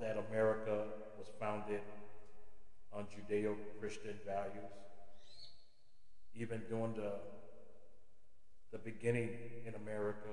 that America was founded on Judeo Christian values. Even during the, the beginning in America,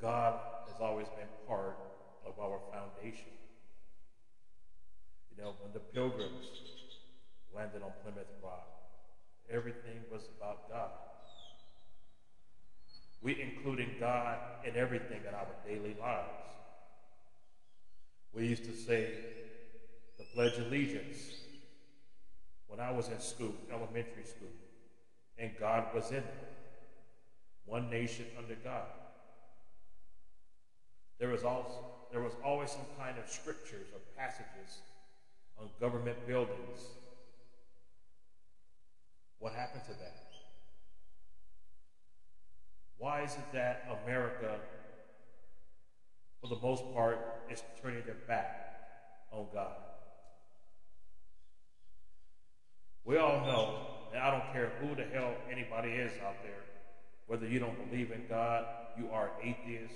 God has always been part of our foundation. You know, when the pilgrims landed on Plymouth Rock, everything was about God. We including God in everything in our daily lives. We used to say the Pledge of Allegiance when I was in school, elementary school, and God was in it. One nation under God. There was also there was always some kind of scriptures or passages on government buildings. What happened to that? Why is it that America, for the most part, is turning their back on God? We all know, and I don't care who the hell anybody is out there, whether you don't believe in God, you are atheist,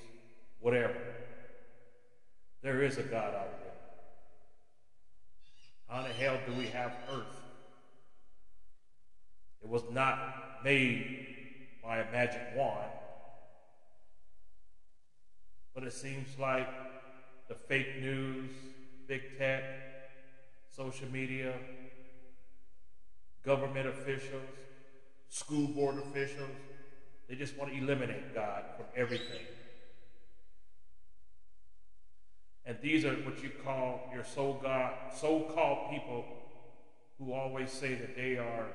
whatever. There is a God out there. How the hell do we have earth? It was not made by a magic wand. But it seems like the fake news, big tech, social media, government officials, school board officials, they just want to eliminate God from everything. And these are what you call your soul God, so-called people who always say that they are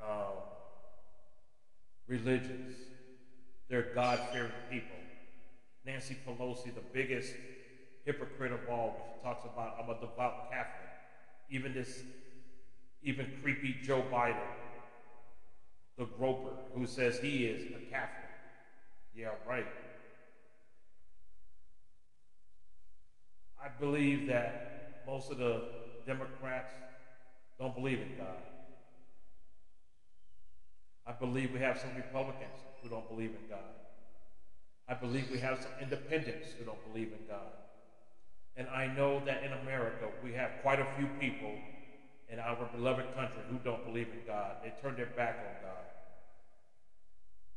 um, religious. They're God-fearing people. Nancy Pelosi, the biggest hypocrite of all, she talks about, I'm a devout Catholic. Even this, even creepy Joe Biden, the groper, who says he is a Catholic. Yeah, right. I believe that most of the Democrats don't believe in God. I believe we have some Republicans who don't believe in God. I believe we have some independents who don't believe in God. And I know that in America we have quite a few people in our beloved country who don't believe in God. They turn their back on God.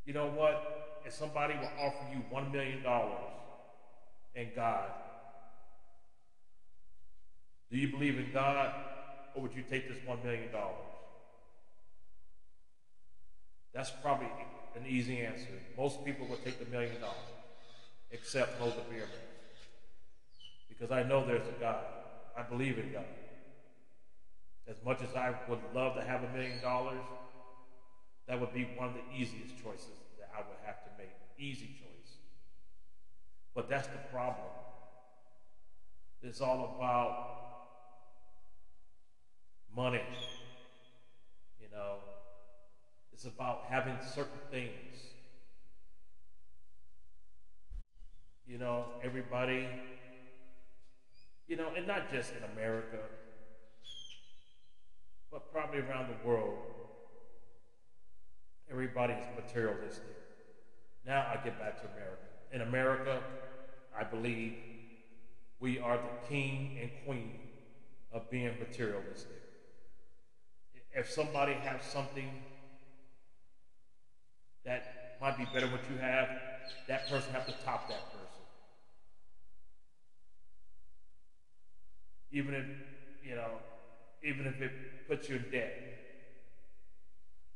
You know what? If somebody will offer you $1 million in God, do you believe in God or would you take this $1 million? That's probably an easy answer. Most people would take the million dollars, except Moses Bierman. Because I know there's a God. I believe in God. As much as I would love to have a million dollars, that would be one of the easiest choices that I would have to make. Easy choice. But that's the problem. It's all about money. You know, it's about having certain things. You know, everybody, you know, and not just in America, but probably around the world, everybody is materialistic. Now I get back to America. In America, I believe we are the king and queen of being materialistic if somebody has something that might be better than what you have, that person has to top that person. Even if, you know, even if it puts you in debt.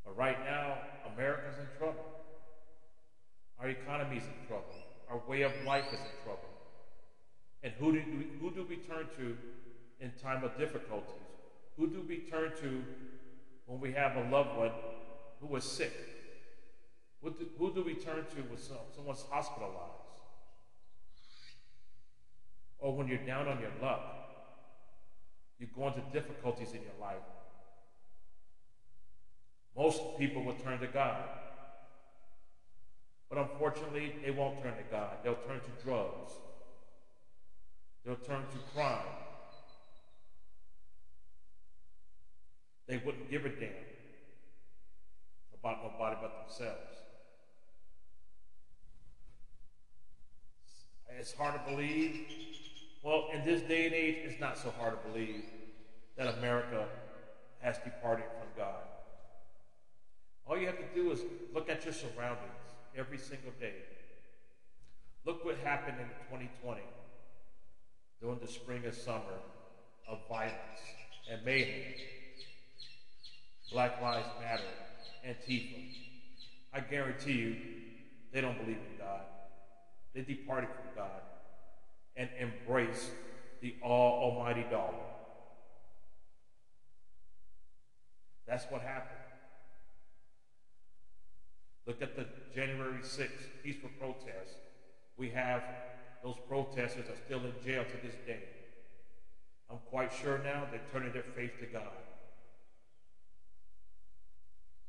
But right now, America's in trouble. Our economy's in trouble. Our way of life is in trouble. And who do we, who do we turn to in time of difficulties? Who do we turn to when we have a loved one who is sick? Do, who do we turn to when someone's hospitalized? Or when you're down on your luck, you go into difficulties in your life. Most people will turn to God. But unfortunately, they won't turn to God. They'll turn to drugs. They'll turn to crime. they wouldn't give a damn about nobody but themselves. It's hard to believe. Well, in this day and age, it's not so hard to believe that America has departed from God. All you have to do is look at your surroundings every single day. Look what happened in 2020 during the spring and summer of violence and mayhem. Black Lives Matter, Antifa. I guarantee you, they don't believe in God. They departed from God and embrace the all almighty dollar. That's what happened. Look at the January 6th peaceful protest. We have those protesters are still in jail to this day. I'm quite sure now they're turning their faith to God.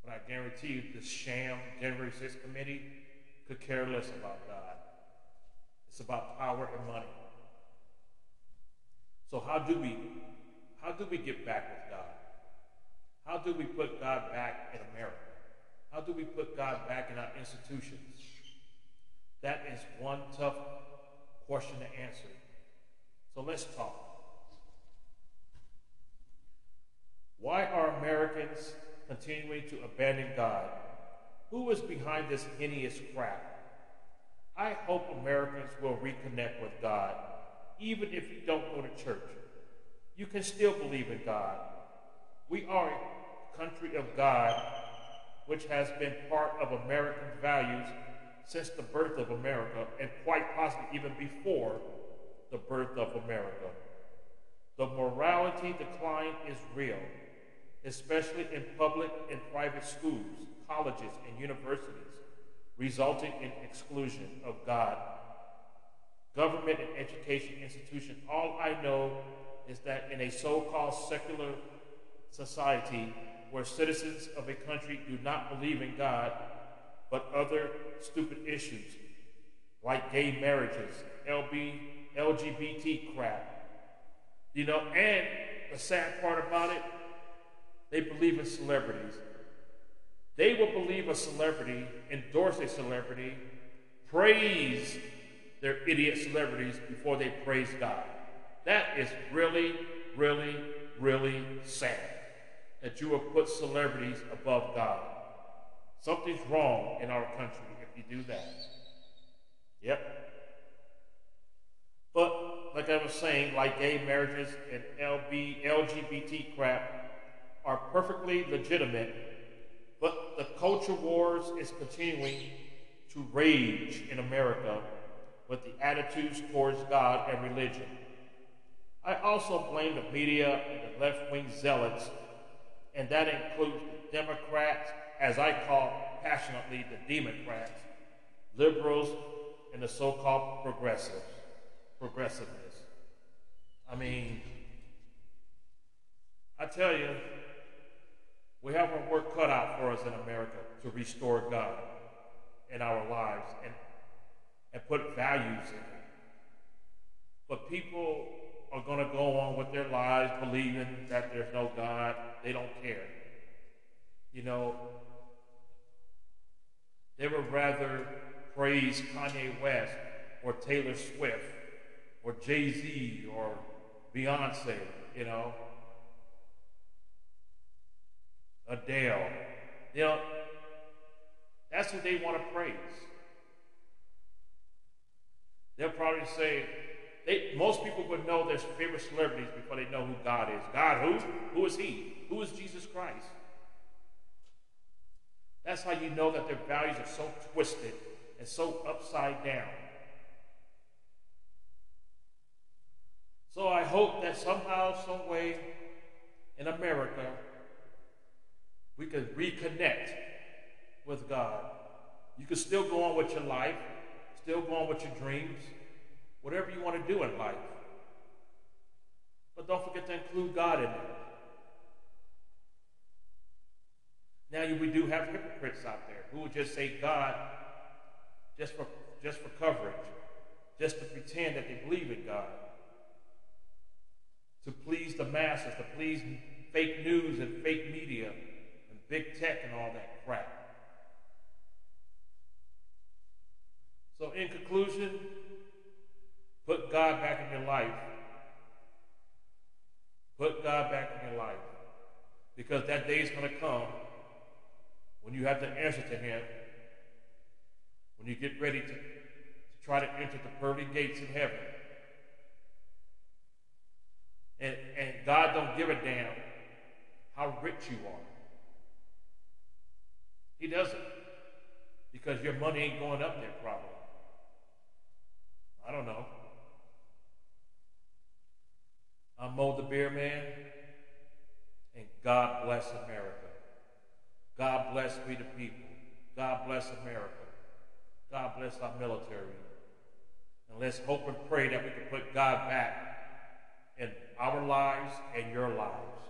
But I guarantee you, this sham January 6th committee could care less about God. It's about power and money. So how do we how do we get back with God? How do we put God back in America? How do we put God back in our institutions? That is one tough question to answer. So let's talk. Why are Americans continuing to abandon God? Who is behind this hideous crap? I hope Americans will reconnect with God, even if you don't go to church. You can still believe in God. We are a country of God, which has been part of American values since the birth of America, and quite possibly even before the birth of America. The morality decline is real, especially in public and private schools, colleges, and universities, resulting in exclusion of God. Government and education institutions, all I know is that in a so called secular society where citizens of a country do not believe in God, but other stupid issues like gay marriages, LB, LGBT crap. You know, and the sad part about it, they believe in celebrities. They will believe a celebrity, endorse a celebrity, praise their idiot celebrities before they praise God. That is really, really, really sad that you will put celebrities above God. Something's wrong in our country if you do that. Yep. But like I was saying, like gay marriages and LB, LGBT crap are perfectly legitimate, the culture wars is continuing to rage in America with the attitudes towards God and religion. I also blame the media and the left wing zealots, and that includes the Democrats as I call passionately the Democrats, liberals, and the so called progressives, progressiveness. I mean, I tell you, we have our work cut out for us in America to restore God in our lives and, and put values in it. But people are going to go on with their lives believing that there's no God. They don't care. You know, they would rather praise Kanye West or Taylor Swift or Jay Z or Beyonce, you know, Adele. You know, that's who they want to praise. They'll probably say, they, most people would know their favorite celebrities before they know who God is. God who? Who is He? Who is Jesus Christ? That's how you know that their values are so twisted and so upside down. So I hope that somehow, some way in America, we can reconnect with God. You can still go on with your life, still go on with your dreams, whatever you want to do in life. But don't forget to include God in it. Now we do have hypocrites out there who will just say God just for just for coverage, just to pretend that they believe in God, to please the masses, to please fake news and fake media big tech and all that crap. So, in conclusion, put God back in your life. Put God back in your life. Because that day is going to come when you have to answer to Him, when you get ready to, to try to enter the pearly gates in heaven. And, and God don't give a damn how rich you are. He doesn't. Because your money ain't going up there probably. I don't know. I'm Mo the Beer Man, and God bless America. God bless we the people. God bless America. God bless our military. And let's hope and pray that we can put God back in our lives and your lives.